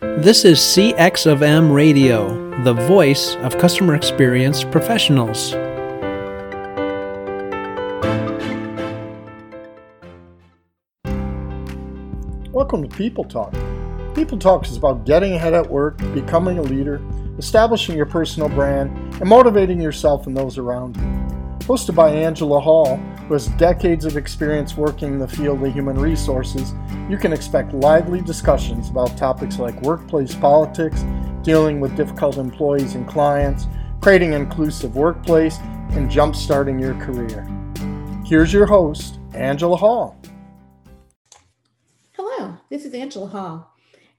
This is CX of M Radio, the voice of customer experience professionals. Welcome to People Talk. People Talk is about getting ahead at work, becoming a leader, establishing your personal brand, and motivating yourself and those around you. Hosted by Angela Hall, who has decades of experience working in the field of human resources, you can expect lively discussions about topics like workplace politics, dealing with difficult employees and clients, creating an inclusive workplace, and jumpstarting your career. Here's your host, Angela Hall. Hello, this is Angela Hall,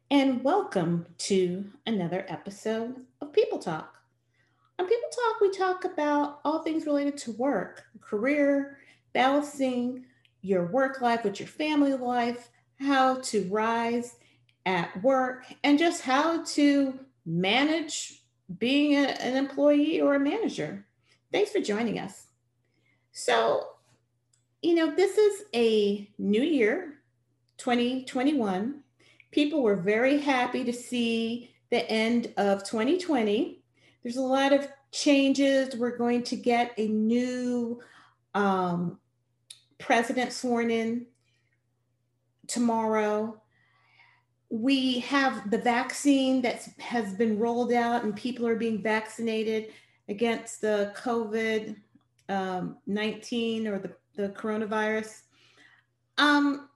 and welcome to another episode of People Talk. On People Talk, we talk about all things related to work, career, balancing your work life with your family life, how to rise at work, and just how to manage being a, an employee or a manager. Thanks for joining us. So, you know, this is a new year, 2021. People were very happy to see the end of 2020 there's a lot of changes. We're going to get a new um, president sworn in tomorrow. We have the vaccine that has been rolled out, and people are being vaccinated against the COVID um, 19 or the, the coronavirus. Um,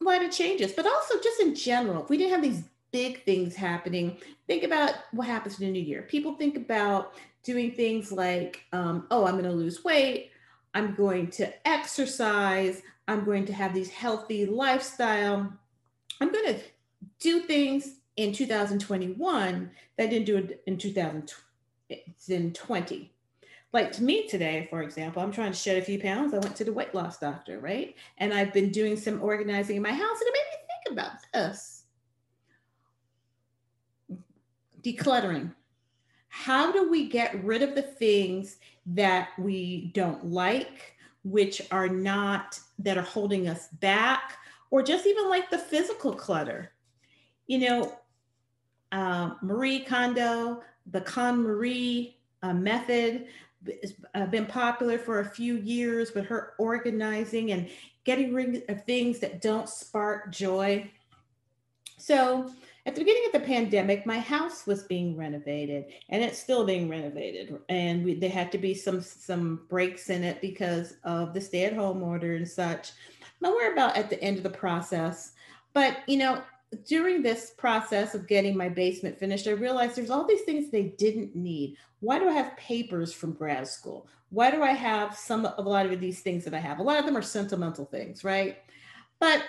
a lot of changes, but also just in general, if we didn't have these big things happening, think about what happens in the new year. People think about doing things like, um, oh, I'm going to lose weight, I'm going to exercise, I'm going to have these healthy lifestyle. I'm going to do things in 2021 that I didn't do it in 2020. Like to me today, for example, I'm trying to shed a few pounds. I went to the weight loss doctor, right? And I've been doing some organizing in my house, and it made me think about this decluttering. How do we get rid of the things that we don't like, which are not, that are holding us back, or just even like the physical clutter? You know, uh, Marie Kondo, the KonMari uh, method, has uh, been popular for a few years with her organizing and getting rid of things that don't spark joy. So, at the beginning of the pandemic, my house was being renovated, and it's still being renovated. And we, there had to be some some breaks in it because of the stay-at-home order and such. Now we're about at the end of the process, but you know, during this process of getting my basement finished, I realized there's all these things they didn't need. Why do I have papers from grad school? Why do I have some of a lot of these things that I have? A lot of them are sentimental things, right? But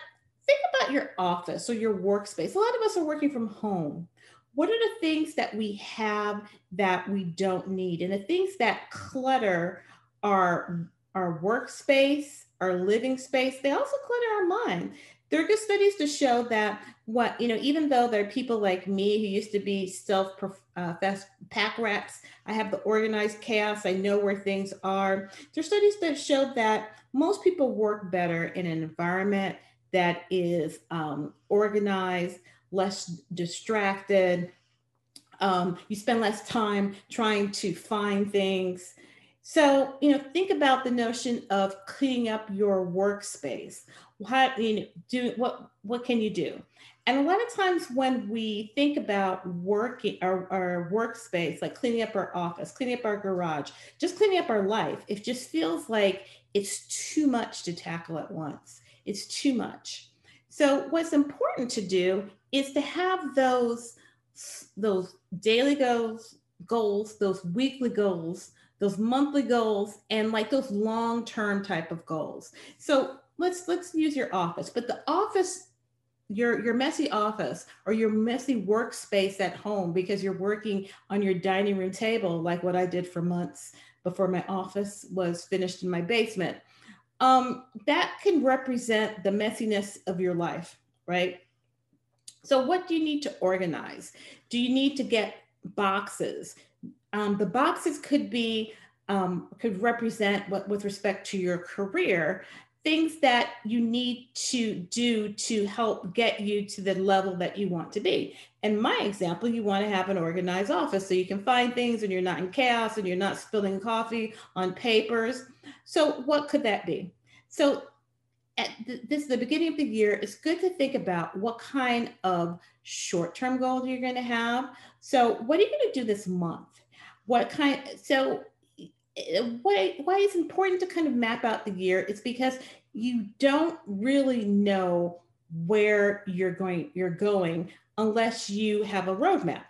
think about your office or your workspace. A lot of us are working from home. What are the things that we have that we don't need? And the things that clutter our, our workspace, our living space, they also clutter our mind. There are good studies to show that what, you know, even though there are people like me who used to be self uh, pack rats, I have the organized chaos, I know where things are. There are studies that show that most people work better in an environment that is um, organized, less distracted. Um, you spend less time trying to find things. So, you know, think about the notion of cleaning up your workspace. What you know, do what what can you do? And a lot of times when we think about working our, our workspace, like cleaning up our office, cleaning up our garage, just cleaning up our life, it just feels like it's too much to tackle at once. It's too much. So what's important to do is to have those those daily goals, goals, those weekly goals, those monthly goals, and like those long-term type of goals. So let's let's use your office, but the office your your messy office or your messy workspace at home because you're working on your dining room table like what I did for months before my office was finished in my basement um, that can represent the messiness of your life, right? So, what do you need to organize? Do you need to get boxes? Um, the boxes could be um, could represent what with respect to your career things that you need to do to help get you to the level that you want to be. In my example, you want to have an organized office so you can find things and you're not in chaos and you're not spilling coffee on papers. So, what could that be? So, at this the beginning of the year, it's good to think about what kind of short-term goals you're going to have. So, what are you going to do this month? What kind? So, eh, why why it's important to kind of map out the year is because you don't really know where you're going you're going unless you have a roadmap.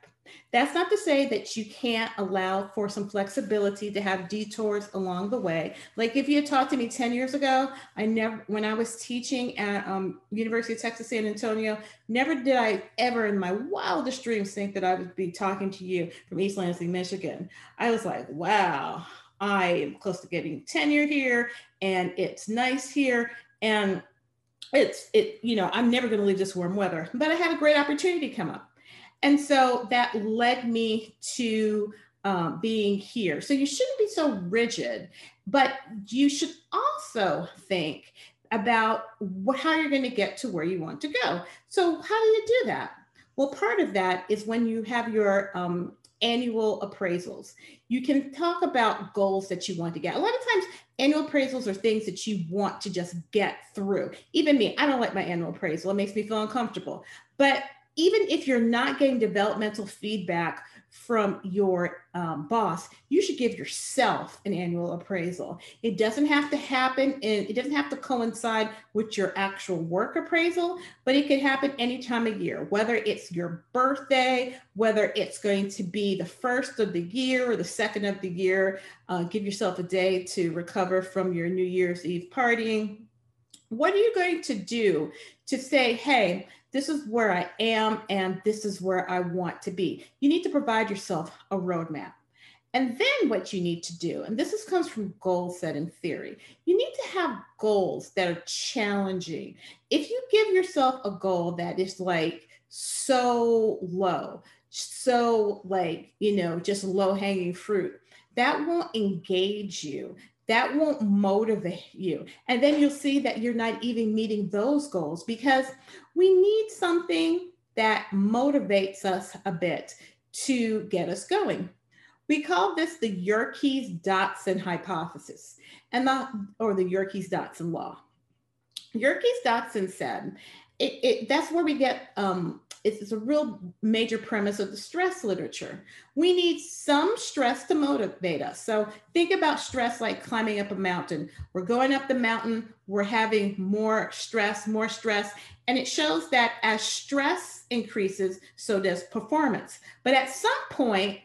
That's not to say that you can't allow for some flexibility to have detours along the way. Like if you had talked to me 10 years ago, I never, when I was teaching at um, University of Texas, San Antonio, never did I ever in my wildest dreams think that I would be talking to you from East Lansing, Michigan. I was like, wow, I am close to getting tenure here and it's nice here. And it's, it, you know, I'm never going to leave this warm weather, but I had a great opportunity come up. And so that led me to um, being here. So you shouldn't be so rigid, but you should also think about what, how you're going to get to where you want to go. So, how do you do that? Well, part of that is when you have your um, annual appraisals. You can talk about goals that you want to get. A lot of times, annual appraisals are things that you want to just get through. Even me, I don't like my annual appraisal, it makes me feel uncomfortable. But even if you're not getting developmental feedback from your um, boss, you should give yourself an annual appraisal. It doesn't have to happen and it doesn't have to coincide with your actual work appraisal, but it can happen any time of year, whether it's your birthday, whether it's going to be the first of the year or the second of the year. Uh, give yourself a day to recover from your New Year's Eve partying. What are you going to do to say, hey, this is where I am and this is where I want to be. You need to provide yourself a roadmap. And then what you need to do, and this is, comes from goal setting theory, you need to have goals that are challenging. If you give yourself a goal that is like so low, so like, you know, just low hanging fruit, that won't engage you that won't motivate you. And then you'll see that you're not even meeting those goals because we need something that motivates us a bit to get us going. We call this the Yerkes Dodson hypothesis and the or the Yerkes Dodson law. Yerkes Dodson said it, it, that's where we get um, it's, it's, a real major premise of the stress literature. We need some stress to motivate us. So think about stress like climbing up a mountain. We're going up the mountain, we're having more stress, more stress, and it shows that as stress increases, so does performance. But at some point,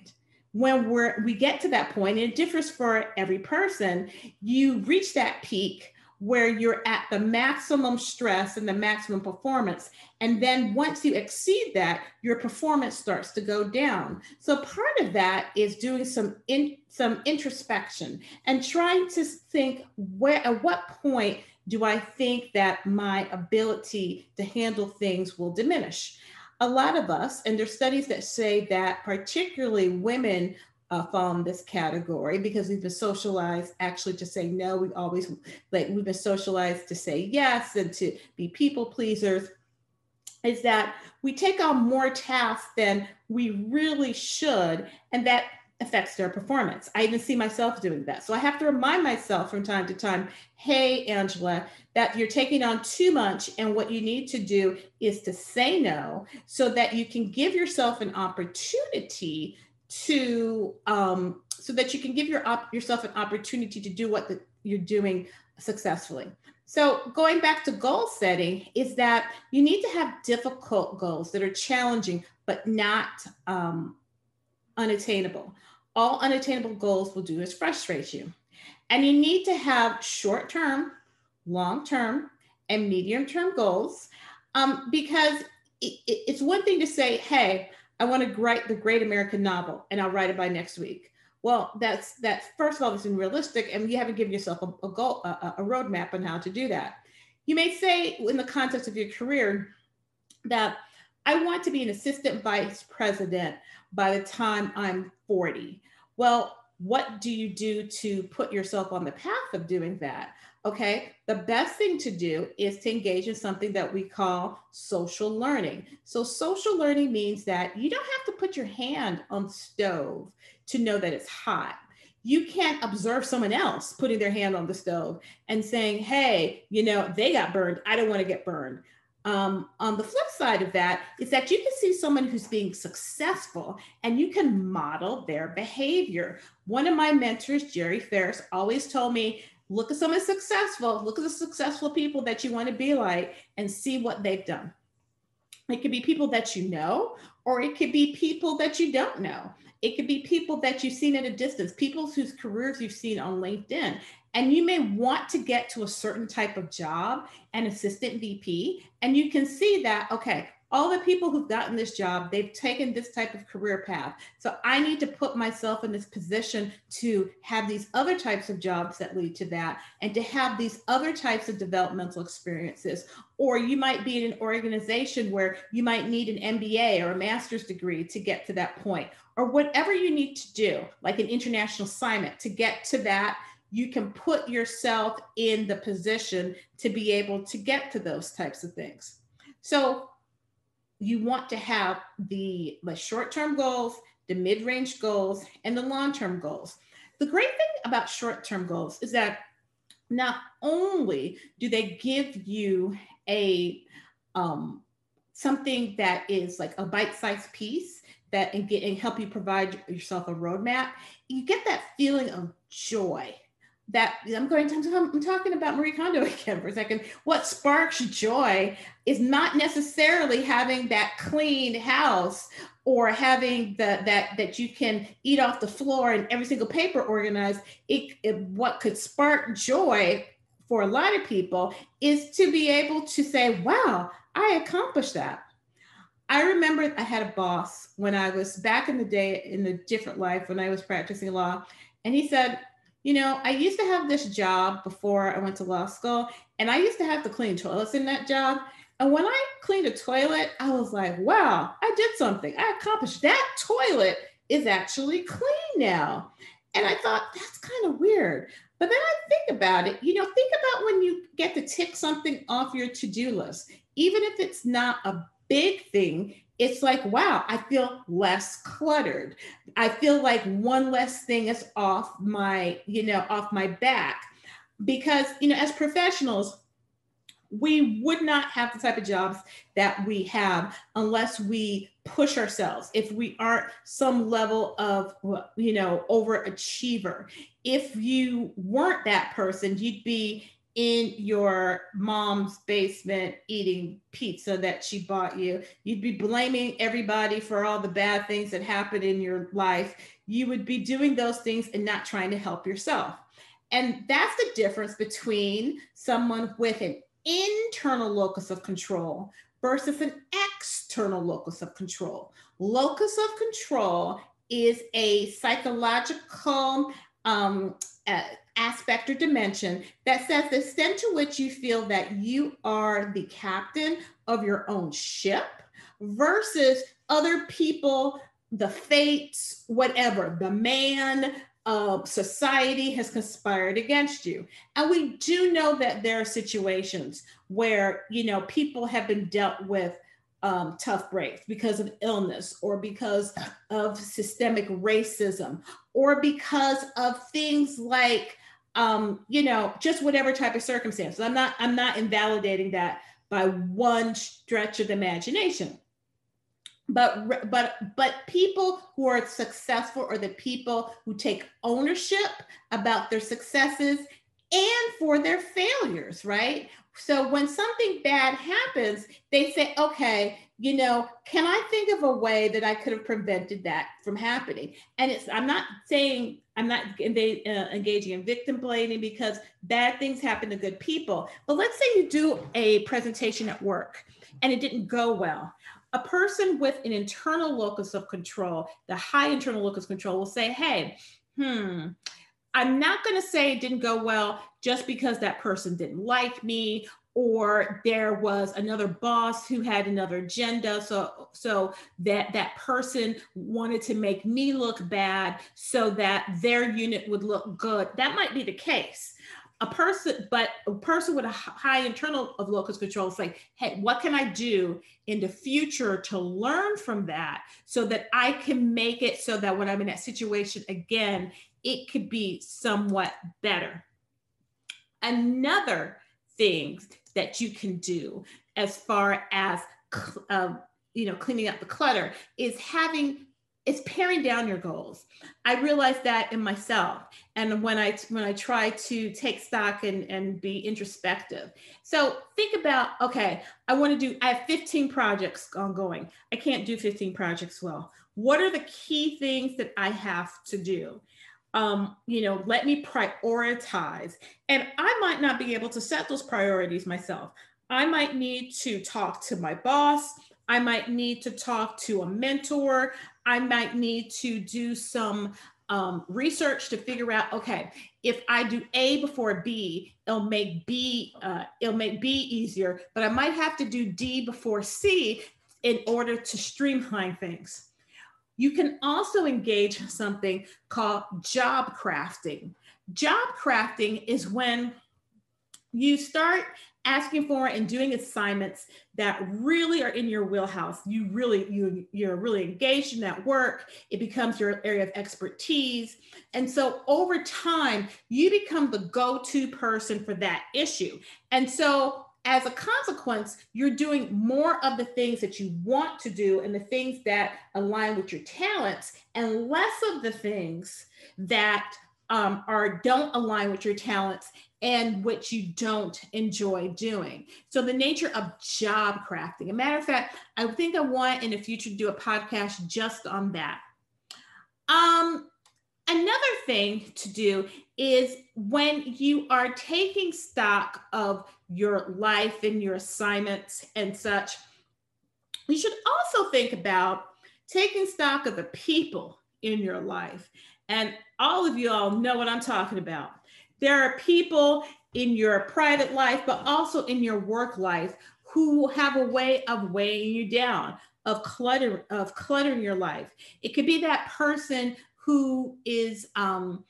when we're we get to that point, and it differs for every person, you reach that peak where you're at the maximum stress and the maximum performance. And then once you exceed that, your performance starts to go down. So part of that is doing some in, some introspection and trying to think where at what point do I think that my ability to handle things will diminish? A lot of us, and there's studies that say that particularly women uh, in this category because we've been socialized actually to say no. We always like we've been socialized to say yes and to be people pleasers. Is that we take on more tasks than we really should, and that affects their performance. I even see myself doing that. So I have to remind myself from time to time, hey, Angela, that you're taking on too much. And what you need to do is to say no so that you can give yourself an opportunity to um, so that you can give your op- yourself an opportunity to do what the, you're doing successfully. So going back to goal setting is that you need to have difficult goals that are challenging but not um, unattainable. All unattainable goals will do is frustrate you. And you need to have short term, long term, and medium term goals um, because it, it, it's one thing to say, hey, I want to write the great American novel and I'll write it by next week. Well, that's that's first of all, it's unrealistic, and you haven't given yourself a, a goal, a, a roadmap on how to do that. You may say, in the context of your career, that I want to be an assistant vice president by the time I'm 40. Well, what do you do to put yourself on the path of doing that? Okay, the best thing to do is to engage in something that we call social learning. So, social learning means that you don't have to put your hand on stove to know that it's hot. You can't observe someone else putting their hand on the stove and saying, hey, you know, they got burned. I don't want to get burned. Um, on the flip side of that is that you can see someone who's being successful and you can model their behavior. One of my mentors, Jerry Ferris, always told me look at someone successful, look at the successful people that you want to be like and see what they've done. It could be people that you know, or it could be people that you don't know. It could be people that you've seen at a distance, people whose careers you've seen on LinkedIn. And you may want to get to a certain type of job, an assistant VP, and you can see that, okay, all the people who've gotten this job, they've taken this type of career path. So I need to put myself in this position to have these other types of jobs that lead to that and to have these other types of developmental experiences. Or you might be in an organization where you might need an MBA or a master's degree to get to that point, or whatever you need to do, like an international assignment to get to that you can put yourself in the position to be able to get to those types of things. So you want to have the, the short-term goals, the mid-range goals, and the long-term goals. The great thing about short-term goals is that not only do they give you a um, something that is like a bite-sized piece that and get and help you provide yourself a roadmap, you get that feeling of joy that I'm going to, I'm talking about Marie Kondo again for a second. What sparks joy is not necessarily having that clean house or having the, that, that you can eat off the floor and every single paper organized. It, it, what could spark joy for a lot of people is to be able to say, wow, I accomplished that. I remember I had a boss when I was back in the day in a different life when I was practicing law. And he said, you know, I used to have this job before I went to law school, and I used to have to clean toilets in that job. And when I cleaned a toilet, I was like, wow, I did something. I accomplished that toilet is actually clean now. And I thought, that's kind of weird. But then I think about it, you know, think about when you get to tick something off your to do list, even if it's not a big thing, it's like, wow, I feel less cluttered. I feel like one less thing is off my, you know, off my back. Because, you know, as professionals, we would not have the type of jobs that we have unless we push ourselves if we aren't some level of you know overachiever if you weren't that person you'd be in your mom's basement eating pizza that she bought you. You'd be blaming everybody for all the bad things that happened in your life. You would be doing those things and not trying to help yourself. And that's the difference between someone with an internal locus of control versus an external locus of control. Locus of control is a psychological um, uh, aspect or dimension that says the extent to which you feel that you are the captain of your own ship versus other people, the fates, whatever, the man, uh, society has conspired against you. And we do know that there are situations where, you know, people have been dealt with um, tough breaks because of illness or because of systemic racism or because of things like um, you know, just whatever type of circumstances. I'm not, I'm not invalidating that by one stretch of imagination. But but but people who are successful are the people who take ownership about their successes and for their failures, right? So when something bad happens, they say, okay, you know, can I think of a way that I could have prevented that from happening? And it's, I'm not saying, I'm not uh, engaging in victim blaming because bad things happen to good people. But let's say you do a presentation at work and it didn't go well. A person with an internal locus of control, the high internal locus control, will say, hey, hmm, I'm not going to say it didn't go well just because that person didn't like me or there was another boss who had another agenda. So so that that person wanted to make me look bad so that their unit would look good. That might be the case a person, but a person with a high internal of locus control is like, hey, what can I do in the future to learn from that so that I can make it so that when I'm in that situation again, it could be somewhat better. Another thing that you can do as far as uh, you know cleaning up the clutter is having it's paring down your goals i realized that in myself and when i when i try to take stock and and be introspective so think about okay i want to do i have 15 projects ongoing i can't do 15 projects well what are the key things that i have to do um, you know, let me prioritize. And I might not be able to set those priorities myself. I might need to talk to my boss. I might need to talk to a mentor. I might need to do some um, research to figure out okay if i do a before b it'll make b uh, it'll make b easier but i might have to do d before c in order to streamline things. You can also engage in something called job crafting. Job crafting is when you start asking for and doing assignments that really are in your wheelhouse. You really you you're really engaged in that work. It becomes your area of expertise. And so over time you become the go-to person for that issue. And so as a consequence you're doing more of the things that you want to do and the things that align with your talents and less of the things that um, are don't align with your talents and what you don't enjoy doing. So the nature of job crafting. A matter of fact, I think I want in the future to do a podcast just on that. Um, another thing to do is when you are taking stock of your life and your assignments and such, you should also think about taking stock of the people in your life. And all of you all know what I'm talking about. There are people in your private life, but also in your work life who have a way of weighing you down, of clutter, of cluttering your life. It could be that person who is um,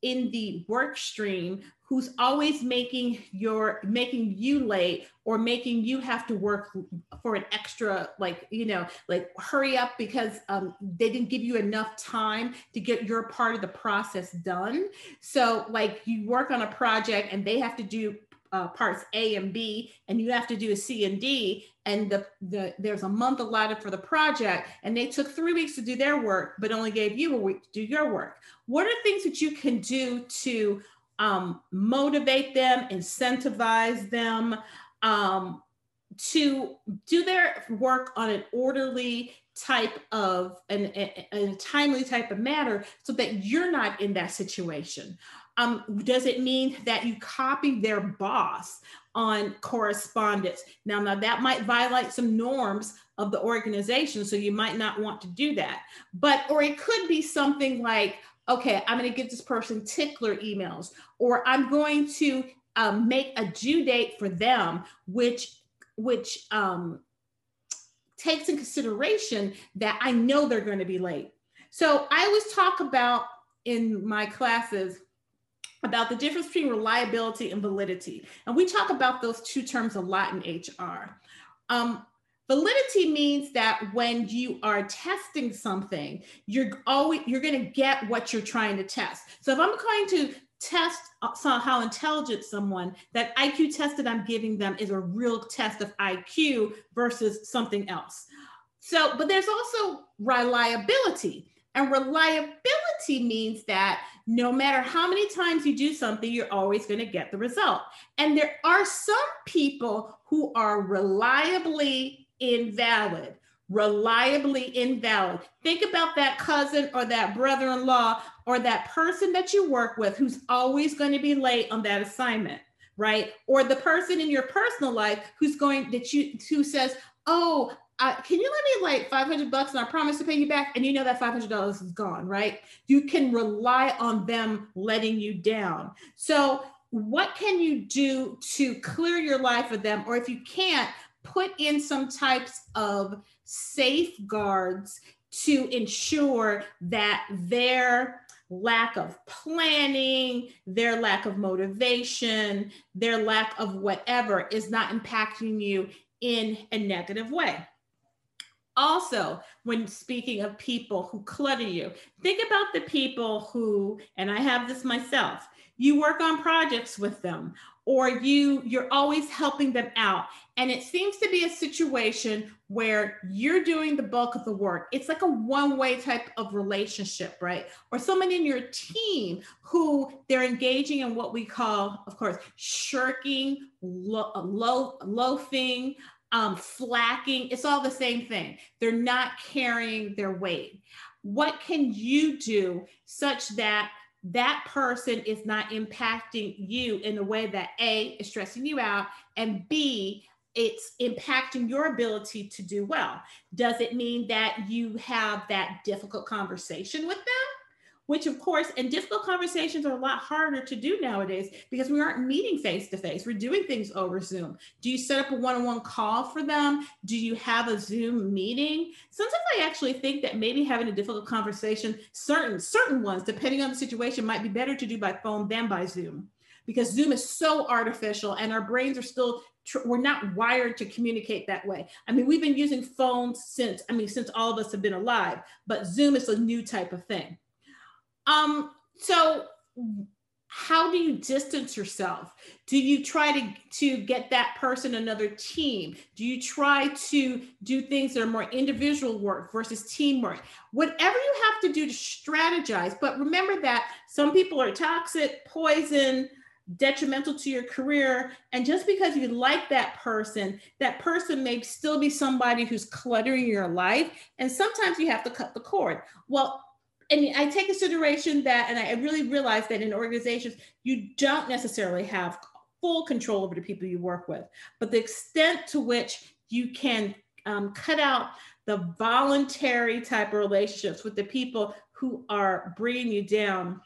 in the work stream who's always making your making you late or making you have to work for an extra like you know like hurry up because um, they didn't give you enough time to get your part of the process done so like you work on a project and they have to do uh, parts A and B, and you have to do a C and D, and the, the there's a month allotted for the project, and they took three weeks to do their work, but only gave you a week to do your work. What are things that you can do to um, motivate them, incentivize them um, to do their work on an orderly type of and a timely type of matter so that you're not in that situation um, does it mean that you copy their boss on correspondence? Now, now that might violate some norms of the organization, so you might not want to do that. But or it could be something like, okay, I'm going to give this person tickler emails, or I'm going to um, make a due date for them, which which um, takes in consideration that I know they're going to be late. So I always talk about in my classes about the difference between reliability and validity. And we talk about those two terms a lot in HR. Um, validity means that when you are testing something, you're always you're going to get what you're trying to test. So if I'm going to test uh, how intelligent someone, that IQ test that I'm giving them is a real test of IQ versus something else. So, but there's also reliability. And reliability means that no matter how many times you do something, you're always going to get the result. And there are some people who are reliably invalid, reliably invalid. Think about that cousin or that brother in law or that person that you work with who's always going to be late on that assignment right or the person in your personal life who's going that you who says oh uh, can you let me like 500 bucks and I promise to pay you back? And you know that $500 is gone, right? You can rely on them letting you down. So, what can you do to clear your life of them? Or if you can't, put in some types of safeguards to ensure that their lack of planning, their lack of motivation, their lack of whatever is not impacting you in a negative way. Also, when speaking of people who clutter you, think about the people who, and I have this myself, you work on projects with them or you you're always helping them out. And it seems to be a situation where you're doing the bulk of the work. It's like a one way type of relationship right? Or someone in your team who they're engaging in what we call of course shirking lo- low, loafing um, flacking it's all the same thing. They're not carrying their weight. What can you do such that that person is not impacting you in a way that A is stressing you out and B it's impacting your ability to do well. Does it mean that you have that difficult conversation with them? Which of course, and difficult conversations are a lot harder to do nowadays because we aren't meeting face to face. We're doing things over Zoom. Do you set up a one on one call for them? Do you have a Zoom meeting? Sometimes I actually think that maybe having a difficult conversation, certain, certain ones, depending on the situation, might be better to do by phone than by Zoom because Zoom is so artificial and our brains are still we're not wired to communicate that way. I mean, we've been using phones since I mean since all of us have been alive, but Zoom is a new type of thing. Um, so how do you distance yourself? Do you try to, to get that person another team? Do you try to do things that are more individual work versus teamwork? Whatever you have to do to strategize. But remember that some people are toxic, poison, detrimental to your career. And just because you like that person, that person may still be somebody who's cluttering your life. And sometimes you have to cut the cord. Well, and I take consideration that, and I really realize that in organizations, you don't necessarily have full control over the people you work with, but the extent to which you can um, cut out the voluntary type of relationships with the people who are bringing you down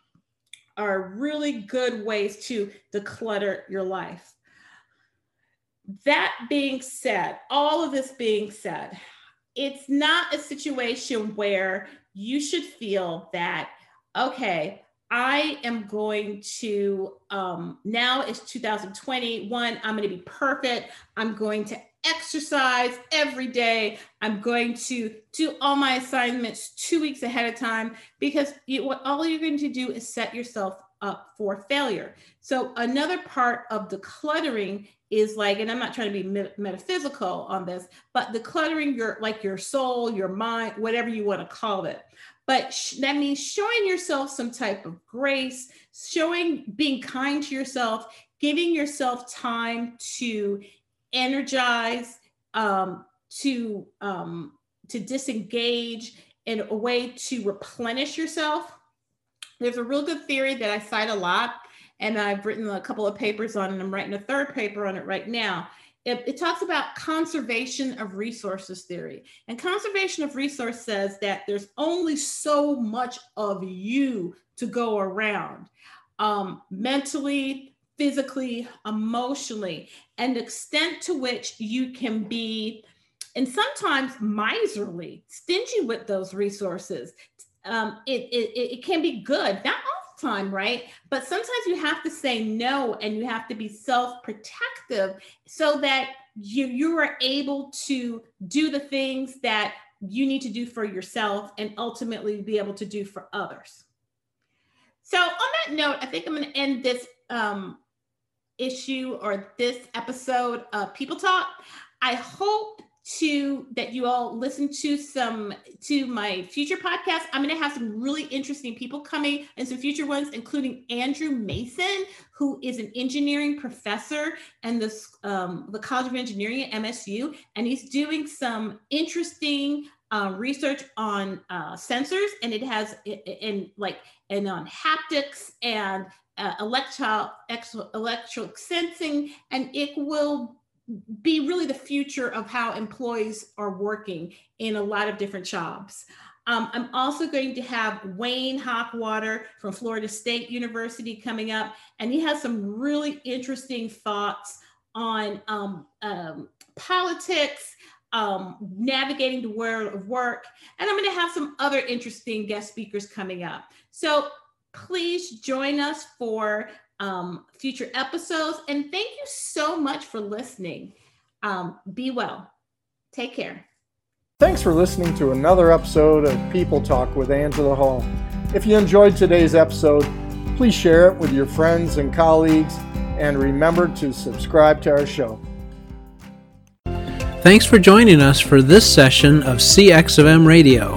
are really good ways to declutter your life. That being said, all of this being said, it's not a situation where you should feel that, okay, I am going to, um, now it's 2021, I'm going to be perfect. I'm going to exercise every day. I'm going to do all my assignments two weeks ahead of time because you, what all you're going to do is set yourself up for failure. So another part of decluttering is like, and I'm not trying to be met- metaphysical on this, but decluttering your like your soul, your mind, whatever you want to call it. But sh- that means showing yourself some type of grace, showing being kind to yourself, giving yourself time to energize, um, to um, to disengage in a way to replenish yourself. There's a real good theory that I cite a lot and I've written a couple of papers on. And I'm writing a third paper on it right now. It, it, talks about conservation of resources theory. And conservation of resource says that there's only so much of you to go around um, mentally, physically, emotionally, and the extent to which you can be, and sometimes miserly, stingy with those resources. Um, it, it, it can be good, not all the time, right? But sometimes you have to say no and you have to be self protective so that you, you are able to do the things that you need to do for yourself and ultimately be able to do for others. So, on that note, I think I'm going to end this um, issue or this episode of People Talk. I hope to that you all listen to some to my future podcast. I'm going to have some really interesting people coming and some future ones, including Andrew Mason, who is an engineering professor and the um, the College of Engineering at MSU, and he's doing some interesting uh, research on uh, sensors, and it has in like and on haptics and uh, electro sensing, and it will be really the future of how employees are working in a lot of different jobs. Um, I'm also going to have Wayne Hochwarter from Florida State University coming up, and he has some really interesting thoughts on um, um, politics, um, navigating the world of work. And I'm going to have some other interesting guest speakers coming up. So please join us for um, future episodes. And thank you so much for listening. Um, be well. Take care. Thanks for listening to another episode of People Talk with Angela Hall. If you enjoyed today's episode, please share it with your friends and colleagues, and remember to subscribe to our show. Thanks for joining us for this session of CX of M Radio.